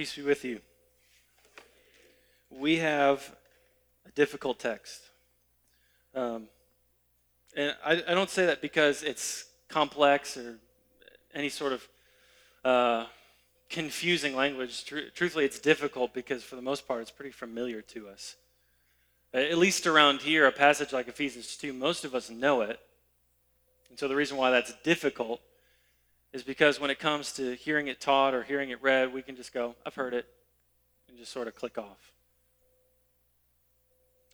Peace be with you. We have a difficult text. Um, and I, I, don't say that because it's complex or any sort of uh, confusing language. Tr- truthfully, it's difficult because, for the most part, it's pretty familiar to us. At least around here, a passage like Ephesians 2, most of us know it. And so the reason why that's difficult is because when it comes to hearing it taught or hearing it read, we can just go, I've heard it, and just sort of click off.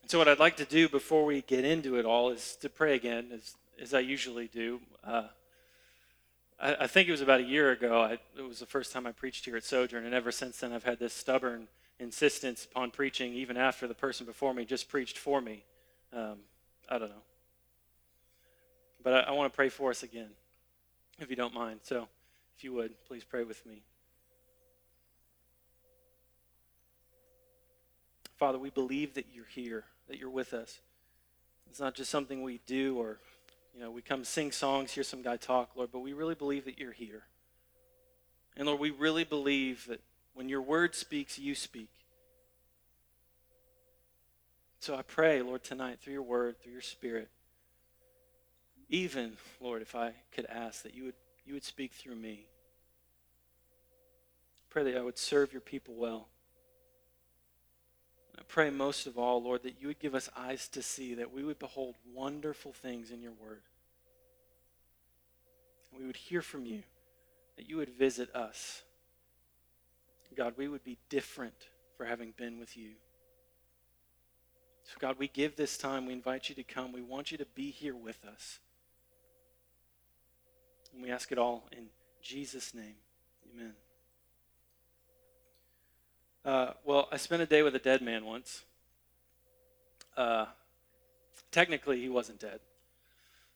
And so, what I'd like to do before we get into it all is to pray again, as, as I usually do. Uh, I, I, think it was about a year ago, I, it was the first time I preached here at Sojourn, and ever since then, I've had this stubborn insistence upon preaching, even after the person before me just preached for me. Um, I don't know. But I, I want to pray for us again if you don't mind. So, if you would, please pray with me. Father, we believe that you're here, that you're with us. It's not just something we do or, you know, we come sing songs, hear some guy talk, Lord, but we really believe that you're here. And Lord, we really believe that when your word speaks, you speak. So I pray, Lord, tonight through your word, through your spirit, even, Lord, if I could ask that you would, you would speak through me. Pray that I would serve your people well. I pray most of all, Lord, that you would give us eyes to see, that we would behold wonderful things in your word. And we would hear from you, that you would visit us. God, we would be different for having been with you. So, God, we give this time. We invite you to come. We want you to be here with us. And we ask it all in Jesus' name. Amen. Uh, well, I spent a day with a dead man once. Uh, technically, he wasn't dead.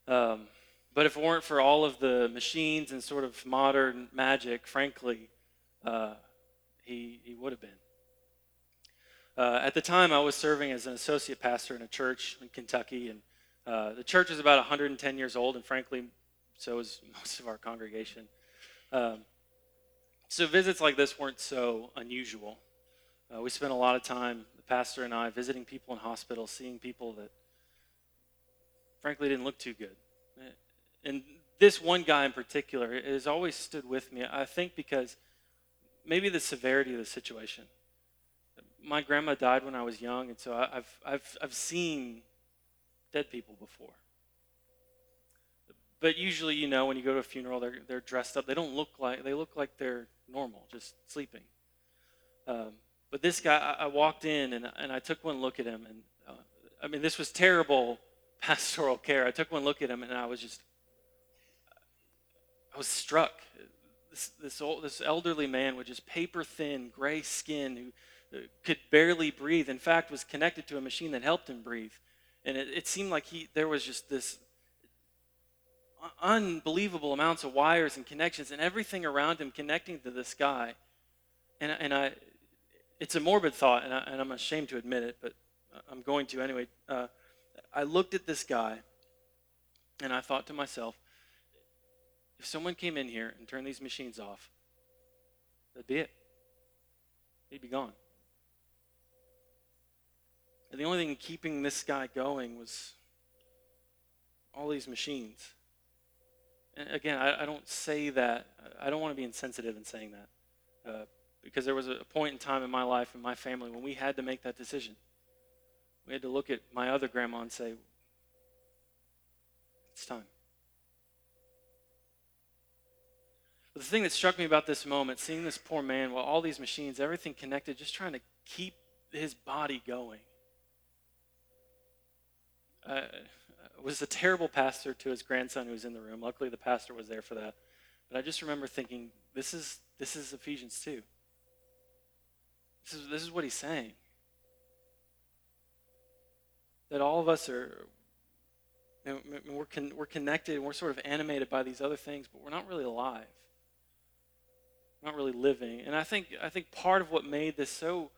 Um, but if it weren't for all of the machines and sort of modern magic, frankly, uh, he, he would have been. Uh, at the time, I was serving as an associate pastor in a church in Kentucky, and uh, the church was about 110 years old, and frankly, so is most of our congregation. Um, so visits like this weren't so unusual. Uh, we spent a lot of time, the pastor and I, visiting people in hospitals, seeing people that frankly didn't look too good. And this one guy in particular has always stood with me, I think because maybe the severity of the situation. My grandma died when I was young, and so I've, I've, I've seen dead people before. But usually, you know, when you go to a funeral, they're, they're dressed up. They don't look like, they look like they're normal, just sleeping. Um, but this guy, I, I, walked in and, and I took one look at him. And uh, I mean, this was terrible pastoral care. I took one look at him and I was just, I was struck. This, this, old, this elderly man with just paper thin, gray skin who uh, could barely breathe. In fact, was connected to a machine that helped him breathe. And it, it seemed like he, there was just this unbelievable amounts of wires and connections and everything around him connecting to this guy. And, and I, it's a morbid thought, and, I, am ashamed to admit it, but I'm going to anyway. Uh, I looked at this guy, and I thought to myself, if someone came in here and turned these machines off, that'd be it. He'd be gone. And the only thing keeping this guy going was all these machines again, I, I, don't say that, I don't want to be insensitive in saying that. Uh, because there was a point in time in my life and my family when we had to make that decision. We had to look at my other grandma and say, it's time. But the thing that struck me about this moment, seeing this poor man, while all these machines, everything connected, just trying to keep his body going. Uh, was a terrible pastor to his grandson who was in the room. Luckily, the pastor was there for that. But I just remember thinking, this is, this is Ephesians 2. This is, this is what he's saying. That all of us are, we're, con, we're connected and we're sort of animated by these other things, but we're not really alive. We're not really living. And I think, I think part of what made this so,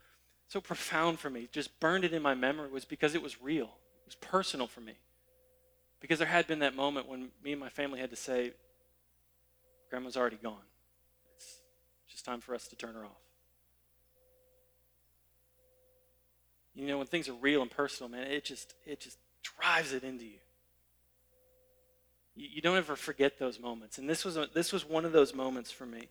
so profound for me, just burned it in my memory, was because it was real. It was personal for me. Because there had been that moment when me and my family had to say, Grandma's already gone. It's just time for us to turn her off. You know, when things are real and personal, man, it just it just drives it into you. You, you don't ever forget those moments. And this was a, this was one of those moments for me.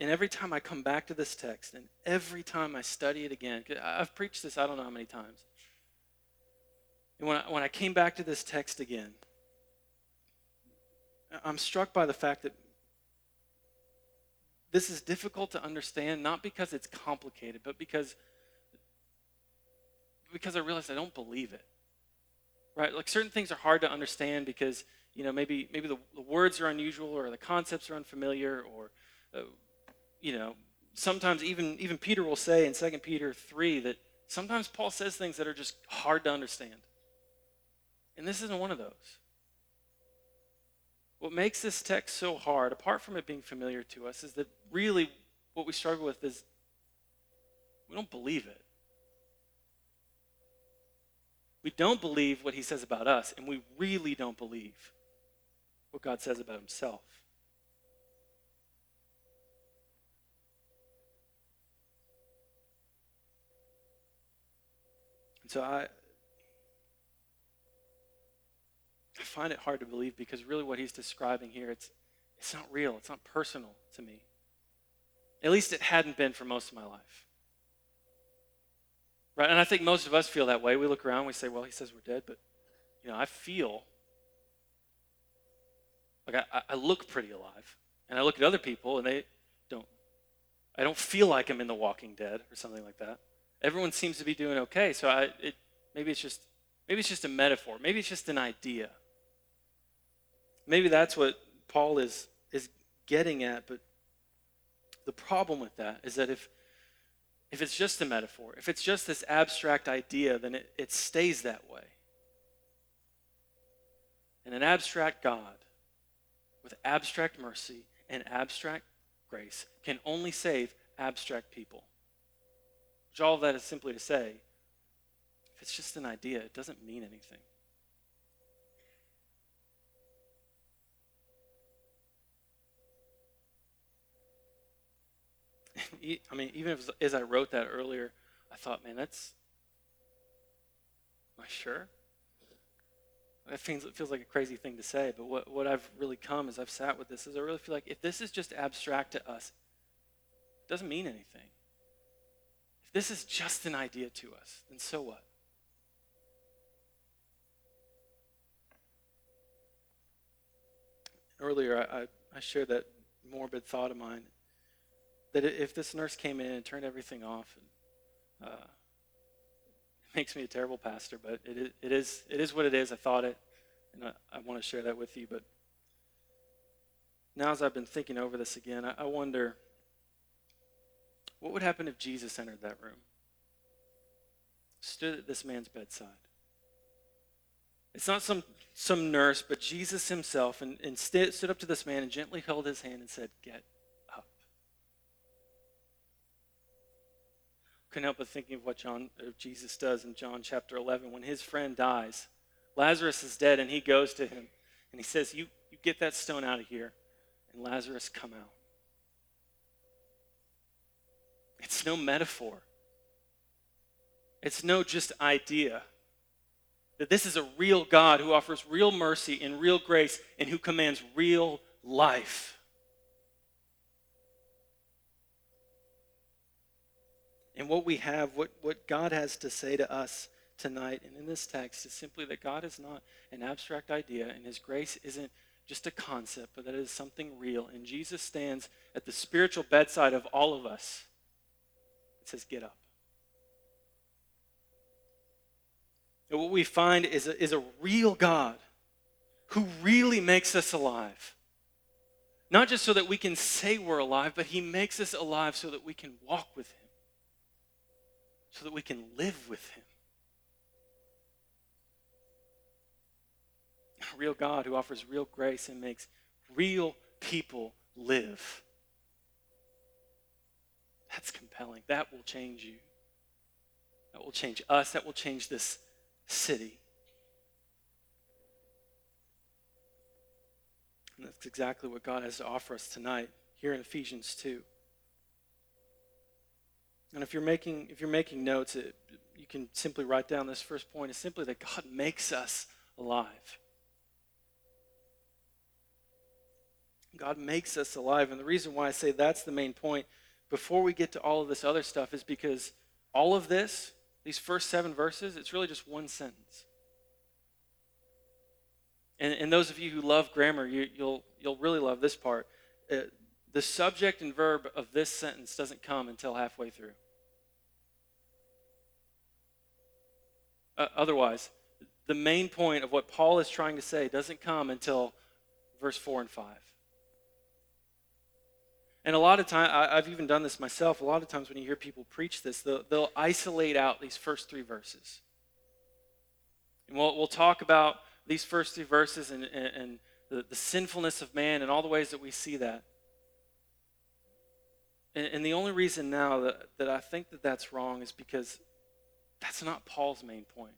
And every time I come back to this text, and every time I study it again, I've preached this I don't know how many times. And when I, when I came back to this text again, I'm struck by the fact that this is difficult to understand, not because it's complicated, but because, because I realize I don't believe it. Right? Like certain things are hard to understand because, you know, maybe, maybe the, the words are unusual or the concepts are unfamiliar or, uh, you know, sometimes even, even Peter will say in 2 Peter 3 that sometimes Paul says things that are just hard to understand. And this isn't one of those. What makes this text so hard, apart from it being familiar to us, is that really what we struggle with is we don't believe it. We don't believe what he says about us, and we really don't believe what God says about himself. And so I, I find it hard to believe because really what he's describing here, it's, it's not real. It's not personal to me. At least it hadn't been for most of my life. Right? And I think most of us feel that way. We look around, we say, well, he says we're dead, but, you know, I feel like I, I look pretty alive. And I look at other people and they don't. I don't feel like I'm in The Walking Dead or something like that. Everyone seems to be doing okay. So I, it, maybe it's just maybe it's just a metaphor. Maybe it's just an idea. Maybe that's what Paul is, is getting at, but the problem with that is that if, if it's just a metaphor, if it's just this abstract idea, then it, it stays that way. And an abstract God with abstract mercy and abstract grace can only save abstract people. Which all of that is simply to say, if it's just an idea, it doesn't mean anything. I mean, even as I wrote that earlier, I thought, man, that's. Am I sure? That feels, it feels like a crazy thing to say, but what, what I've really come as I've sat with this is I really feel like if this is just abstract to us, it doesn't mean anything. If this is just an idea to us, then so what? Earlier, I, I shared that morbid thought of mine that if this nurse came in and turned everything off, and, uh, it makes me a terrible pastor, but it is, it is, it is what it is. I thought it, and I, I want to share that with you. But now, as I've been thinking over this again, I, I wonder what would happen if Jesus entered that room, stood at this man's bedside. It's not some, some nurse, but Jesus himself, and, and stood, stood up to this man and gently held his hand and said, Get couldn't help but thinking of what John, Jesus does in John chapter 11 when his friend dies. Lazarus is dead, and he goes to him and he says, You, you get that stone out of here, and Lazarus come out. It's no metaphor. It's no just idea. That this is a real God who offers real mercy and real grace and who commands real life. And what we have, what, what God has to say to us tonight and in this text is simply that God is not an abstract idea and his grace isn't just a concept, but that it is something real. And Jesus stands at the spiritual bedside of all of us. It says, Get up. And what we find is a, is a real God who really makes us alive. Not just so that we can say we're alive, but he makes us alive so that we can walk with him so that we can live with Him. A real God who offers real grace and makes real people live. That's compelling. That will change you. That will change us. That will change this city. And that's exactly what God has to offer us tonight here in Ephesians 2. And if you're making if you're making notes, it, you can simply write down this first point is simply that God makes us alive. God makes us alive. And the reason why I say that's the main point before we get to all of this other stuff is because all of this, these first seven verses, it's really just one sentence. And, and those of you who love grammar, you, will you'll, you'll really love this part. Uh, the subject and verb of this sentence doesn't come until halfway through. Uh, otherwise, the main point of what Paul is trying to say doesn't come until verse 4 and 5. And a lot of times, I've even done this myself. A lot of times when you hear people preach this, they'll, they'll isolate out these first three verses. And we'll, we'll talk about these first three verses and, and, and the, the, sinfulness of man and all the ways that we see that. And, and the only reason now that, that I think that that's wrong is because that's not Paul's main point.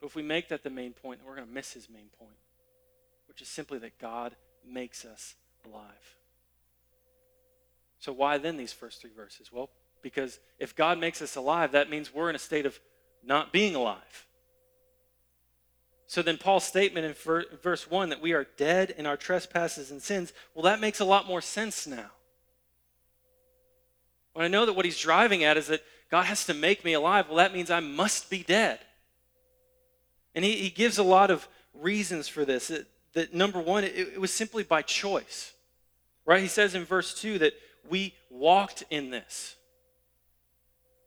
But if we make that the main point, we're going to miss his main point, which is simply that God makes us alive. So, why then these first three verses? Well, because if God makes us alive, that means we're in a state of not being alive. So then, Paul's statement in verse 1 that we are dead in our trespasses and sins, well, that makes a lot more sense now. When I know that what he's driving at is that God has to make me alive, well, that means I must be dead. And he, he gives a lot of reasons for this. That number one, it, it was simply by choice. Right? He says in verse 2 that we walked in this.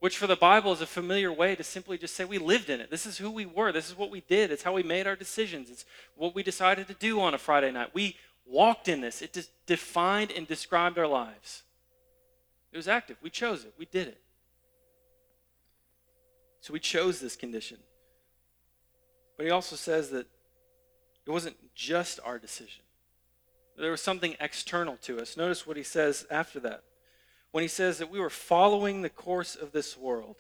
Which for the Bible is a familiar way to simply just say we lived in it. This is who we were. This is what we did. It's how we made our decisions. It's what we decided to do on a Friday night. We walked in this. It just defined and described our lives. It was active. We chose it. We did it. So we chose this condition. But he also says that it wasn't just our decision. There was something external to us. Notice what he says after that. When he says that we were following the course of this world,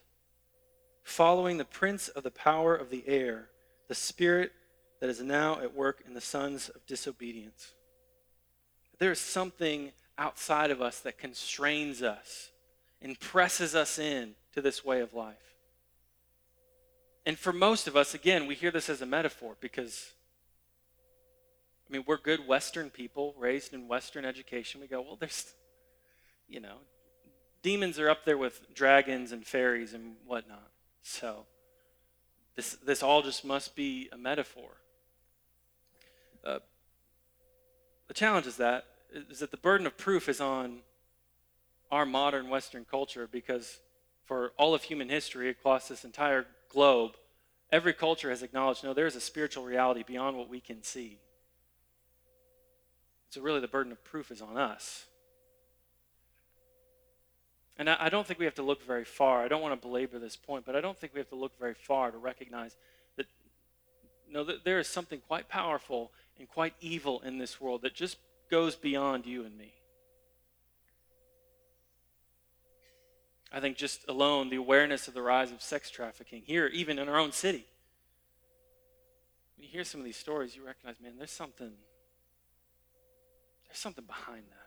following the prince of the power of the air, the spirit that is now at work in the sons of disobedience. There is something outside of us that constrains us and presses us in to this way of life. And for most of us, again, we hear this as a metaphor because I mean, we're good Western people raised in Western education. We go, well, there's, you know, demons are up there with dragons and fairies and whatnot. So this, this all just must be a metaphor. Uh, the challenge is that is that the burden of proof is on our modern Western culture because for all of human history across this entire globe, every culture has acknowledged no, there is a spiritual reality beyond what we can see. So, really, the burden of proof is on us. And I, don't think we have to look very far. I don't want to belabor this point, but I don't think we have to look very far to recognize that, no, that there is something quite powerful and quite evil in this world that just goes beyond you and me. I think just alone the awareness of the rise of sex trafficking here, even in our own city. When you hear some of these stories, you recognize, man, there's something there's something behind that.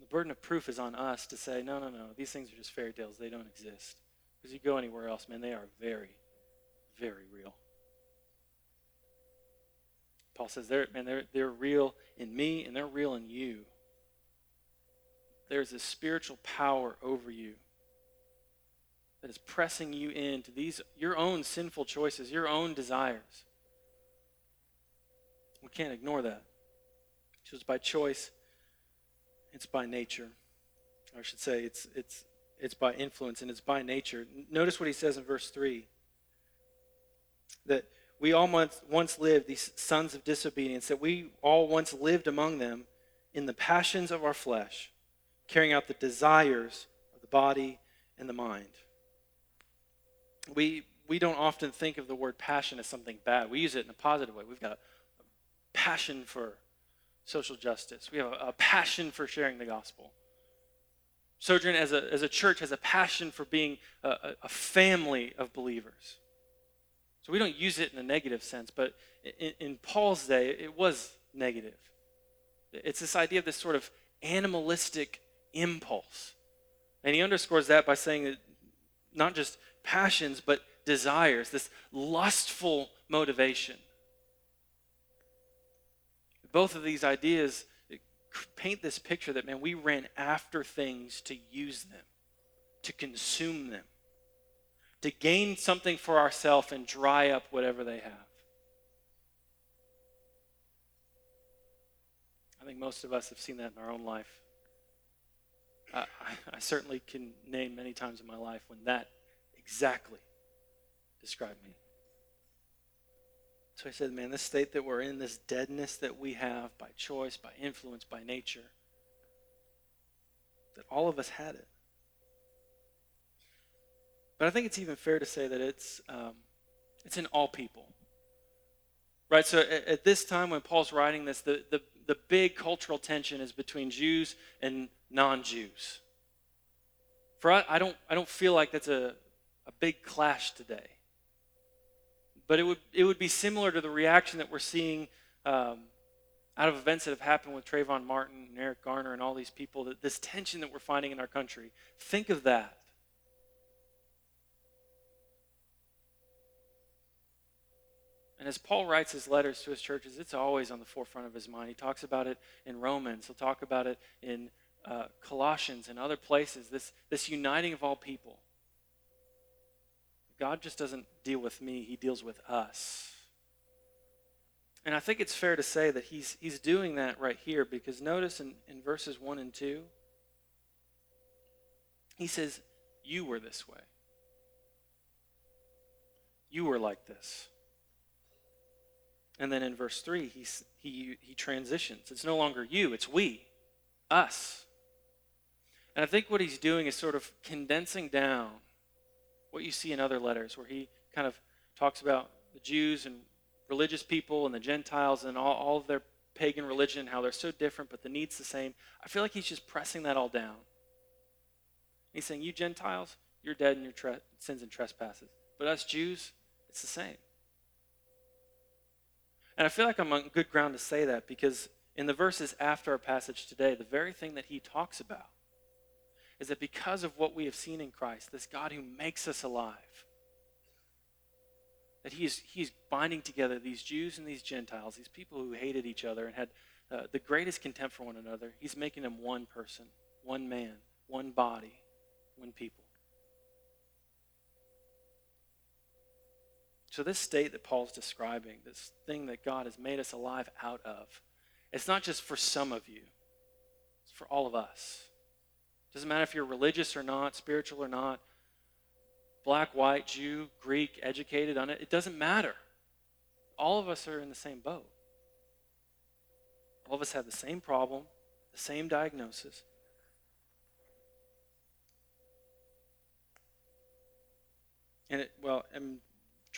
The burden of proof is on us to say, no, no, no, these things are just fairy tales. They don't exist. Because you go anywhere else, man, they are very, very real. Paul says, they're, man, they're, they're real in me and they're real in you. There's a spiritual power over you that is pressing you into these your own sinful choices, your own desires. We can't ignore that. So it's by choice, it's by nature. I should say, it's, it's, it's by influence and it's by nature. Notice what he says in verse 3 that we all once, once lived, these sons of disobedience, that we all once lived among them in the passions of our flesh, carrying out the desires of the body and the mind. We, we don't often think of the word passion as something bad. We use it in a positive way. We've got a passion for social justice. We have a, a passion for sharing the gospel. Sojourn as a, as a church has a passion for being a, a, family of believers. So we don't use it in a negative sense, but in, in Paul's day, it was negative. It's this idea of this sort of animalistic impulse. And he underscores that by saying that not just passions, but desires, this lustful motivation. Both of these ideas paint this picture that, man, we ran after things to use them, to consume them, to gain something for ourselves and dry up whatever they have. I think most of us have seen that in our own life. I, I, certainly can name many times in my life when that exactly described me. So I said, man, this state that we're in, this deadness that we have by choice, by influence, by nature, that all of us had it. But I think it's even fair to say that it's, um, it's in all people. Right? So at, at, this time when Paul's writing this, the, the, the big cultural tension is between Jews and non Jews. For I, I, don't, I don't feel like that's a, a big clash today. But it would, it would be similar to the reaction that we're seeing um, out of events that have happened with Trayvon Martin and Eric Garner and all these people, that this tension that we're finding in our country. Think of that. And as Paul writes his letters to his churches, it's always on the forefront of his mind. He talks about it in Romans, he'll talk about it in uh, Colossians and other places. This, this uniting of all people. God just doesn't deal with me, He deals with us. And I think it's fair to say that He's, he's doing that right here because notice in, in verses 1 and 2, He says, You were this way. You were like this. And then in verse 3, he, he, he transitions. It's no longer you, it's we, us. And I think what he's doing is sort of condensing down what you see in other letters, where he kind of talks about the Jews and religious people and the Gentiles and all, all of their pagan religion, and how they're so different, but the need's the same. I feel like he's just pressing that all down. He's saying, You Gentiles, you're dead in your tre- sins and trespasses. But us Jews, it's the same. And I feel like I'm on good ground to say that because in the verses after our passage today, the very thing that he talks about is that because of what we have seen in Christ, this God who makes us alive, that he is, he is binding together these Jews and these Gentiles, these people who hated each other and had uh, the greatest contempt for one another. He's making them one person, one man, one body, one people. So, this state that Paul's describing, this thing that God has made us alive out of, it's not just for some of you, it's for all of us. It Doesn't matter if you're religious or not, spiritual or not, black, white, Jew, Greek, educated on it. It doesn't matter. All of us are in the same boat. All of us have the same problem, the same diagnosis. And it, well, and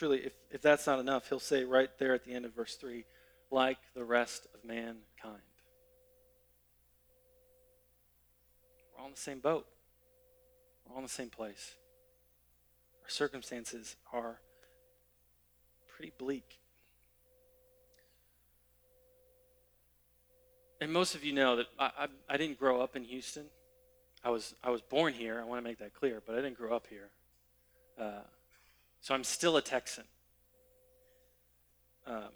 truly, if, if that's not enough, he'll say right there at the end of verse 3 like the rest of mankind. We're all in the same boat. We're all in the same place. Our circumstances are pretty bleak. And most of you know that I, I, I, didn't grow up in Houston. I was, I was born here. I want to make that clear, but I didn't grow up here. Uh, so I'm still a Texan. Um,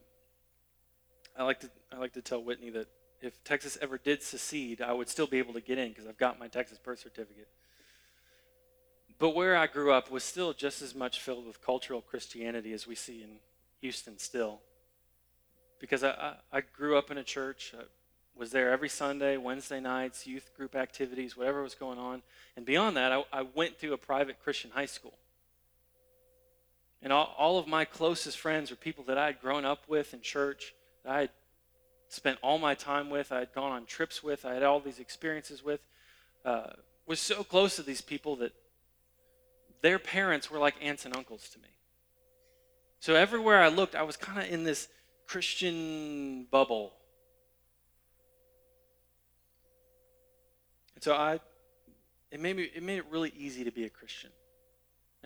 I like to I like to tell Whitney that if Texas ever did secede, I would still be able to get in because I've got my Texas birth certificate. But where I grew up was still just as much filled with cultural Christianity as we see in Houston still. Because I, I, I grew up in a church, I was there every Sunday, Wednesday nights, youth group activities, whatever was going on. And beyond that, I, I went to a private Christian high school. And all, all of my closest friends were people that I had grown up with in church, that I had spent all my time with, I had gone on trips with, I had all these experiences with, uh, was so close to these people that their parents were like aunts and uncles to me. So everywhere I looked, I was kind of in this Christian bubble. And so I, it made, me, it made it really easy to be a Christian.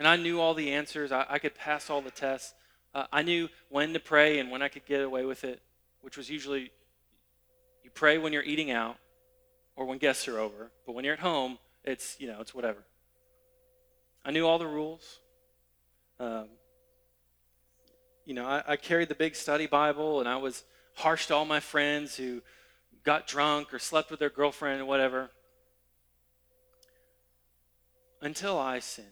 And I knew all the answers. I, I could pass all the tests. Uh, I knew when to pray and when I could get away with it which was usually you pray when you're eating out or when guests are over. But when you're at home, it's, you know, it's whatever. I knew all the rules. Um, you know, I, I carried the big study Bible, and I was harsh to all my friends who got drunk or slept with their girlfriend or whatever until I sinned.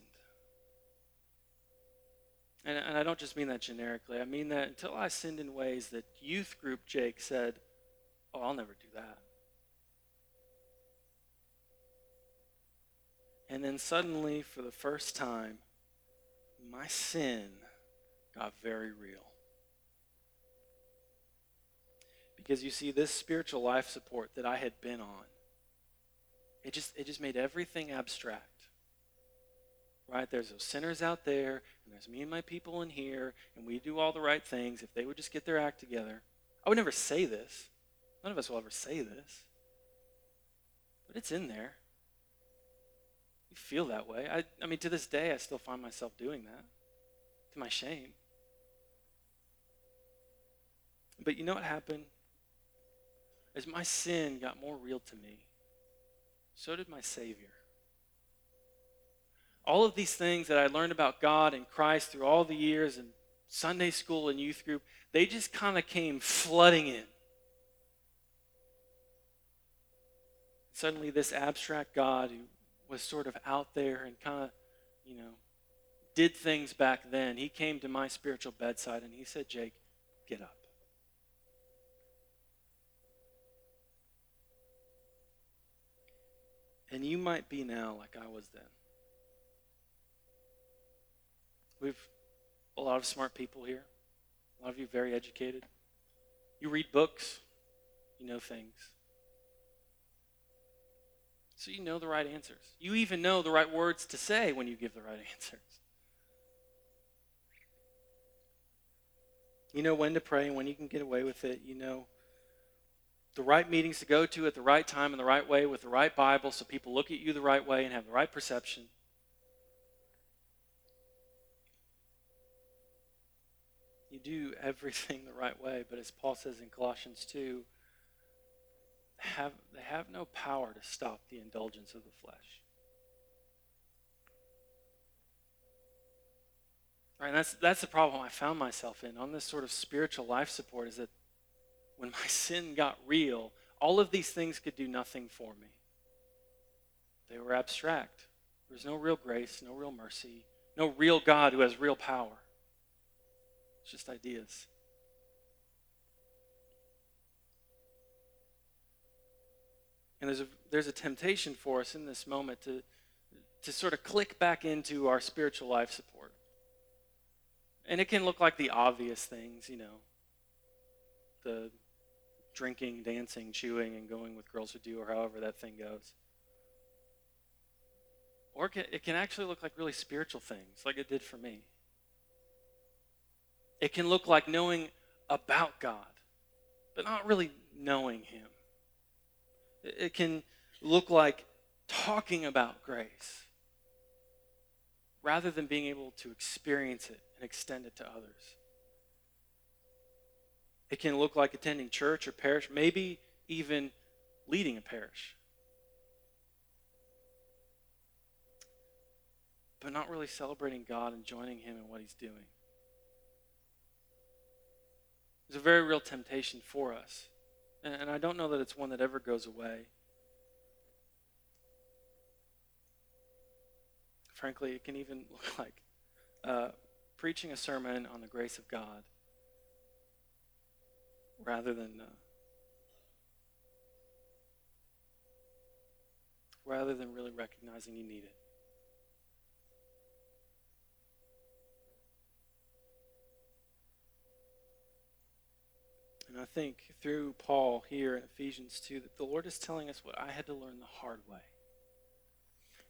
And, and, I don't just mean that generically. I mean that until I sinned in ways that youth group Jake said, Oh, I'll never do that. And then suddenly, for the first time, my sin got very real. Because you see, this spiritual life support that I had been on, it just, it just made everything abstract. Right? There's those sinners out there, and there's me and my people in here, and we do all the right things. If they would just get their act together. I would never say this. None of us will ever say this. But it's in there. You feel that way. I, I mean, to this day, I still find myself doing that to my shame. But you know what happened? As my sin got more real to me, so did my Savior. All of these things that I learned about God and Christ through all the years in Sunday school and youth group, they just kind of came flooding in. Suddenly, this abstract God who was sort of out there and kind of, you know, did things back then, he came to my spiritual bedside and he said, Jake, get up. And you might be now like I was then. We've a lot of smart people here. A lot of you very educated. You read books, you know things. So you know the right answers. You even know the right words to say when you give the right answers. You know when to pray and when you can get away with it. You know the right meetings to go to at the right time in the right way with the right Bible so people look at you the right way and have the right perception. You do everything the right way, but as Paul says in Colossians 2, have, they have no power to stop the indulgence of the flesh. Right, and that's, that's the problem I found myself in on this sort of spiritual life support is that when my sin got real, all of these things could do nothing for me. They were abstract. There was no real grace, no real mercy, no real God who has real power. It's just ideas. And there's a, there's a temptation for us in this moment to, to sort of click back into our spiritual life support. And it can look like the obvious things, you know, the drinking, dancing, chewing, and going with girls who do, or however that thing goes. Or it can, it can actually look like really spiritual things, like it did for me. It can look like knowing about God, but not really knowing Him. It can look like talking about grace rather than being able to experience it and extend it to others. It can look like attending church or parish, maybe even leading a parish. But not really celebrating God and joining Him in what He's doing. There's a very real temptation for us. And I don't know that it's one that ever goes away. Frankly, it can even look like uh, preaching a sermon on the grace of God rather than uh, rather than really recognizing you need it. And I think through Paul here in Ephesians 2 that the Lord is telling us what I had to learn the hard way.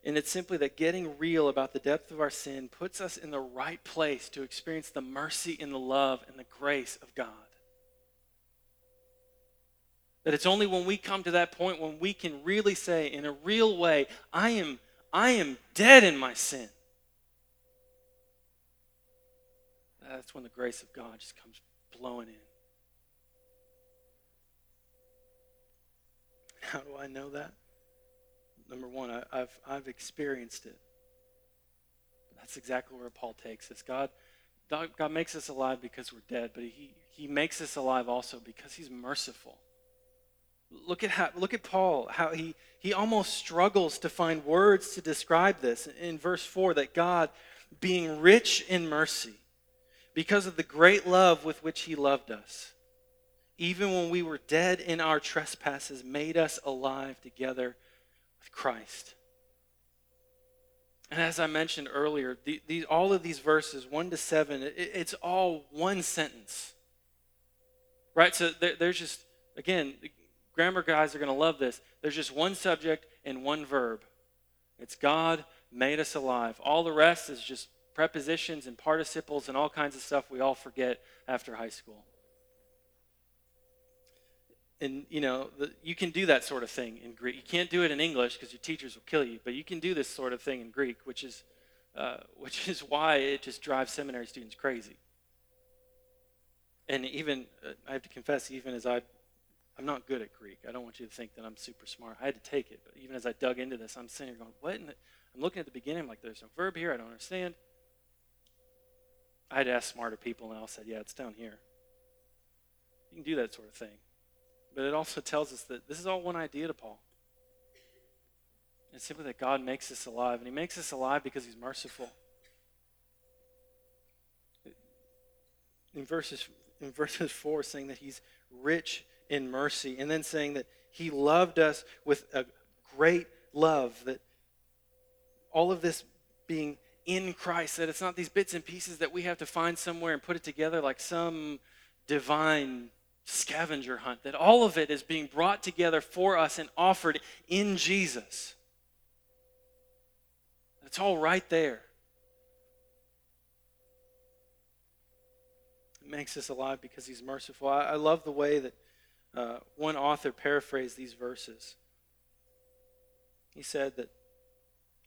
And it's simply that getting real about the depth of our sin puts us in the right place to experience the mercy and the love and the grace of God. That it's only when we come to that point when we can really say in a real way, I am, I am dead in my sin. That's when the grace of God just comes blowing in. How do I know that? number one, I, I've, I've experienced it. That's exactly where Paul takes us. God, God makes us alive because we're dead, but he, he makes us alive also because he's merciful. Look at how look at Paul, how he, he almost struggles to find words to describe this in verse 4 that God, being rich in mercy, because of the great love with which he loved us, even when we were dead in our trespasses, made us alive together with Christ. And as I mentioned earlier, the, the, all of these verses, 1 to 7, it, it's all one sentence. Right? So there, there's just, again, grammar guys are going to love this. There's just one subject and one verb. It's God made us alive. All the rest is just prepositions and participles and all kinds of stuff we all forget after high school. And you know, the, you can do that sort of thing in Greek. You can't do it in English because your teachers will kill you, but you can do this sort of thing in Greek, which is, uh, which is why it just drives seminary students crazy. And even, uh, I have to confess, even as I I'm not good at Greek. I don't want you to think that I'm super smart. I had to take it, but even as I dug into this, I'm sitting here going, "What?" The, I'm looking at the beginning. I'm like, "There's no verb here. I don't understand." I had to ask smarter people, and all said, "Yeah, it's down here." You can do that sort of thing, but it also tells us that this is all one idea to Paul. It's simply that God makes us alive, and He makes us alive because He's merciful. In verses in verses four, saying that He's rich in mercy. And then saying that he loved us with a great love, that all of this being in Christ, that it's not these bits and pieces that we have to find somewhere and put it together like some divine scavenger hunt, that all of it is being brought together for us and offered in Jesus. It's all right there. It makes us alive because he's merciful. I, I love the way that uh, one author paraphrased these verses. He said that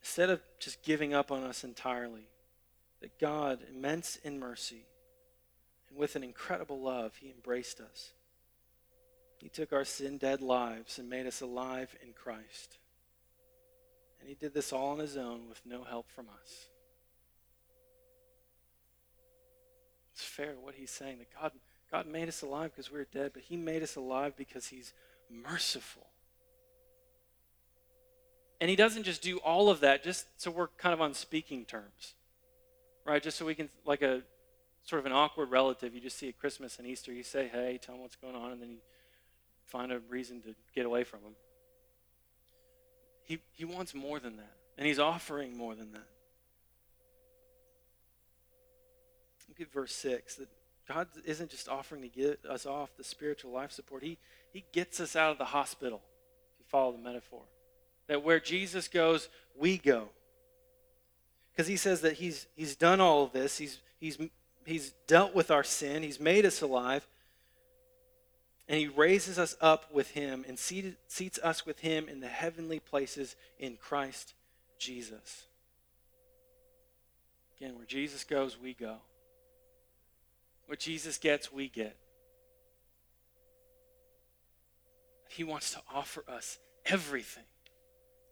instead of just giving up on us entirely, that God, immense in mercy, and with an incredible love, He embraced us. He took our sin dead lives and made us alive in Christ. And He did this all on His own with no help from us. It's fair what He's saying that God God made us alive because we were dead, but He made us alive because He's merciful. And He doesn't just do all of that just so we're kind of on speaking terms, right? Just so we can, like a sort of an awkward relative, you just see at Christmas and Easter, you say, hey, tell them what's going on, and then you find a reason to get away from them. He, he wants more than that, and He's offering more than that. Look at verse 6 that God isn't just offering to get us off the spiritual life support. He, he gets us out of the hospital, if you follow the metaphor. That where Jesus goes, we go. Because he says that he's, he's done all of this, he's, he's, he's dealt with our sin, he's made us alive, and he raises us up with him and seated, seats us with him in the heavenly places in Christ Jesus. Again, where Jesus goes, we go. What Jesus gets, we get. He wants to offer us everything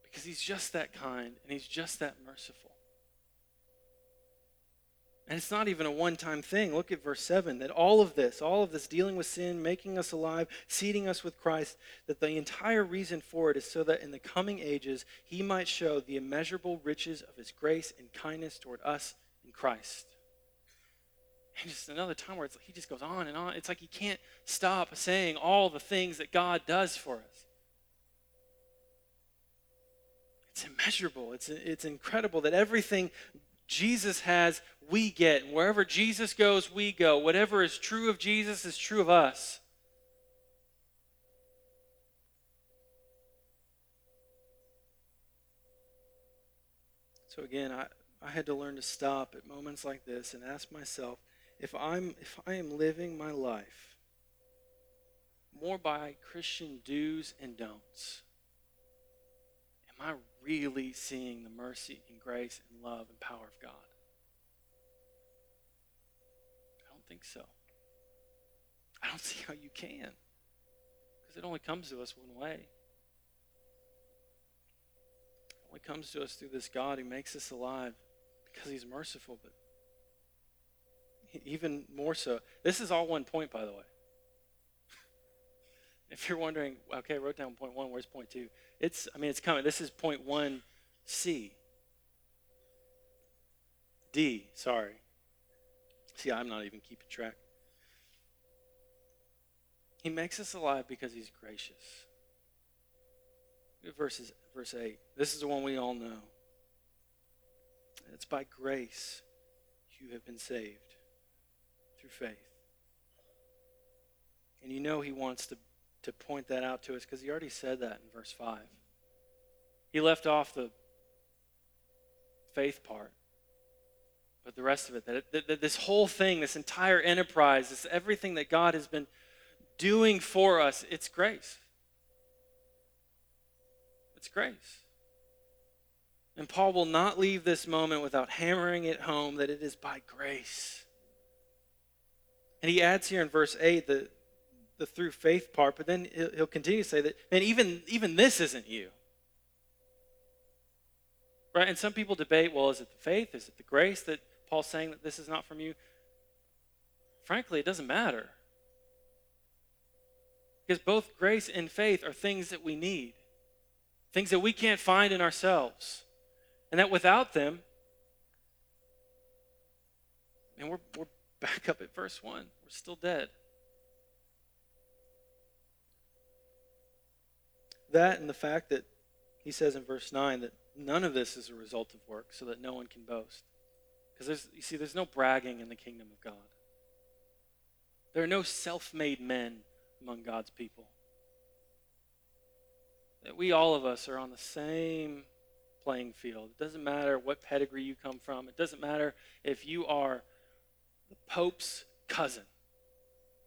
because he's just that kind and he's just that merciful. And it's not even a one time thing. Look at verse 7 that all of this, all of this dealing with sin, making us alive, seating us with Christ, that the entire reason for it is so that in the coming ages he might show the immeasurable riches of his grace and kindness toward us in Christ. And just another time where he just goes on and on. It's like he can't stop saying all the things that God does for us. It's immeasurable. It's, it's incredible that everything Jesus has, we get. Wherever Jesus goes, we go. Whatever is true of Jesus is true of us. So again, I, I had to learn to stop at moments like this and ask myself if I'm if I am living my life more by Christian do's and don'ts, am I really seeing the mercy and grace and love and power of God? I don't think so. I don't see how you can. Because it only comes to us one way. It only comes to us through this God who makes us alive because he's merciful, but even more so. This is all one point, by the way. If you're wondering, okay, I wrote down point one, where's point two? It's, I mean, it's coming. This is point one C. D, sorry. See, I'm not even keeping track. He makes us alive because he's gracious. Verses, verse 8. This is the one we all know. It's by grace you have been saved through faith. And you know he wants to, to point that out to us because he already said that in verse 5. He left off the faith part. But the rest of it, that, that, that this whole thing, this entire enterprise, this everything that God has been doing for us, it's grace. It's grace. And Paul will not leave this moment without hammering it home that it is by grace. And he adds here in verse 8 the, the through faith part, but then he'll, continue to say that, man, even, even this isn't you. Right? And some people debate, well, is it the faith? Is it the grace that Paul's saying that this is not from you? Frankly, it doesn't matter. Because both grace and faith are things that we need, things that we can't find in ourselves. And that without them, and we're, we're back up at verse 1, we're still dead. That and the fact that he says in verse 9 that none of this is a result of work so that no one can boast. Because you see, there's no bragging in the kingdom of God. There are no self made men among God's people. That we, all of us, are on the same playing field. It doesn't matter what pedigree you come from, it doesn't matter if you are the Pope's cousin.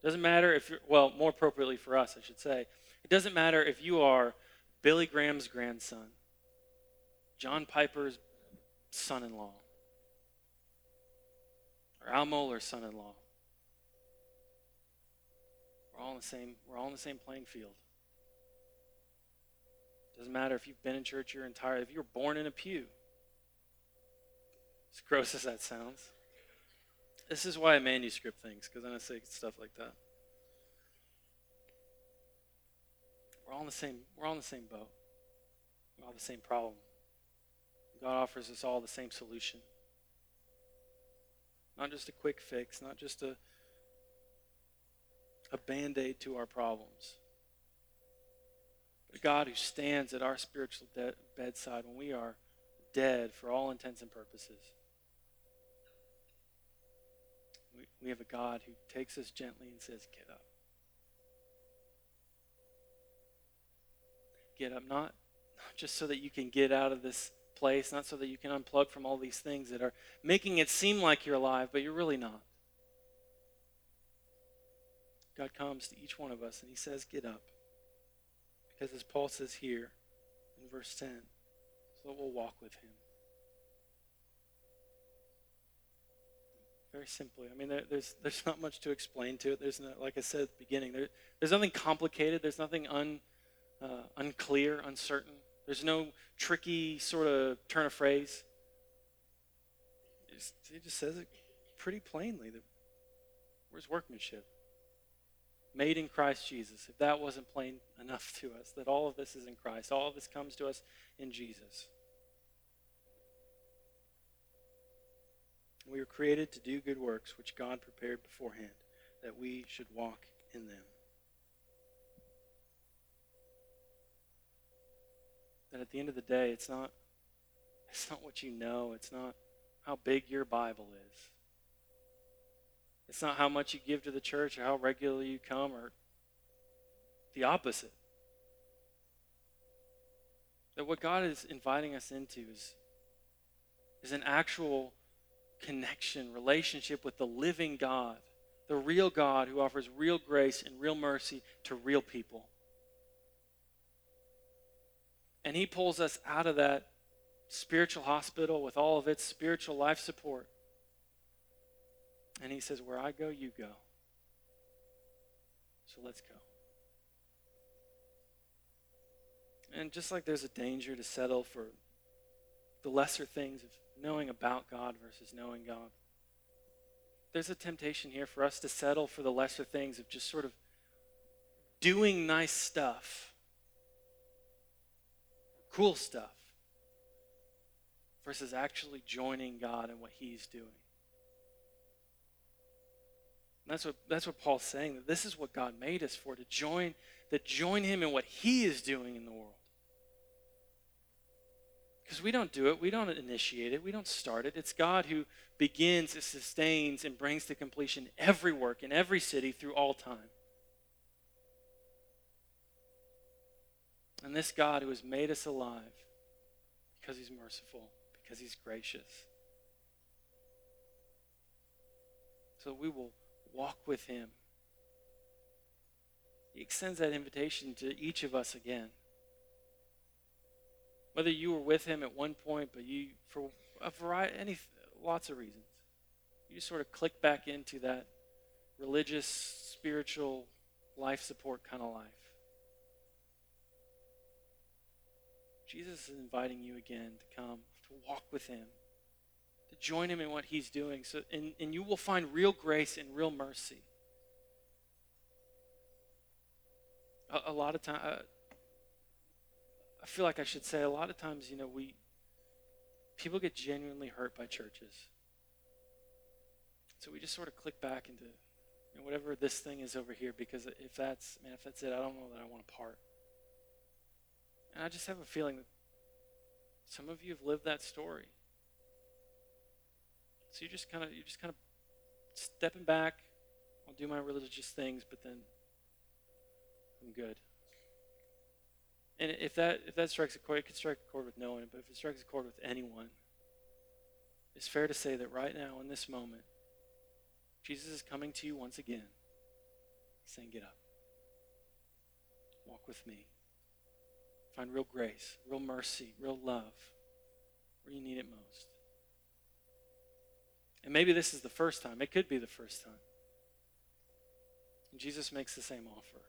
It doesn't matter if you're, well, more appropriately for us, I should say, it doesn't matter if you are Billy Graham's grandson John Piper's son in law, or Al Mohler's son in law. We're all in the same, we're all in the same playing field. It Doesn't matter if you've been in church your entire life, if you were born in a pew. As gross as that sounds. This is why I manuscript things, because I say stuff like that. We're all in the same, we're all in the same boat. We all have the same problem. God offers us all the same solution. Not just a quick fix, not just a, a band aid to our problems. But a God who stands at our spiritual de- bedside when we are dead for all intents and purposes. We, we have a God who takes us gently and says, Get up. Get up, not, not just so that you can get out of this place, not so that you can unplug from all these things that are making it seem like you're alive, but you're really not. God comes to each one of us and he says, Get up. Because as Paul says here in verse 10, so that we'll walk with him. Very simply. I mean, there, there's, there's not much to explain to it. There's like I said at the beginning, there, there's nothing complicated. There's nothing un, uh, unclear, uncertain. There's no tricky sort of turn of phrase. He just says it pretty plainly that where's workmanship? Made in Christ Jesus. If that wasn't plain enough to us, that all of this is in Christ, all of this comes to us in Jesus. We were created to do good works which God prepared beforehand, that we should walk in them. That at the end of the day, it's not, it's not what you know. It's not how big your Bible is. It's not how much you give to the church or how regularly you come or the opposite. That what God is inviting us into is, is an actual connection, relationship with the living God, the real God who offers real grace and real mercy to real people. And He pulls us out of that spiritual hospital with all of its spiritual life support. And He says, Where I go, you go. So let's go. And just like there's a danger to settle for the lesser things of knowing about God versus knowing God. There's a temptation here for us to settle for the lesser things of just sort of doing nice stuff, cool stuff, versus actually joining God in what He's doing. And that's what that's what Paul's saying that this is what God made us for to join to join him in what he is doing in the world. Because we don't do it, we don't initiate it, we don't start it. It's God who begins, it sustains, and brings to completion every work in every city through all time. And this God who has made us alive because he's merciful, because he's gracious. So we will walk with him. He extends that invitation to each of us again. Whether you were with him at one point, but you, for a variety, any, lots of reasons, you just sort of click back into that religious, spiritual, life support kind of life. Jesus is inviting you again to come, to walk with him, to join him in what he's doing, so, and, and you will find real grace and real mercy. A, a lot of times, I feel like I should say a lot of times, you know, we people get genuinely hurt by churches. So we just sort of click back into you know, whatever this thing is over here because if that's man, if that's it, I don't know that I want to part. And I just have a feeling that some of you have lived that story. So you just kind of you just kind of stepping back. I'll do my religious things, but then I'm good. And if that if that strikes a chord, it could strike a chord with no one, but if it strikes a chord with anyone, it's fair to say that right now in this moment, Jesus is coming to you once again, saying, Get up. Walk with me. Find real grace, real mercy, real love where you need it most. And maybe this is the first time. It could be the first time. And Jesus makes the same offer.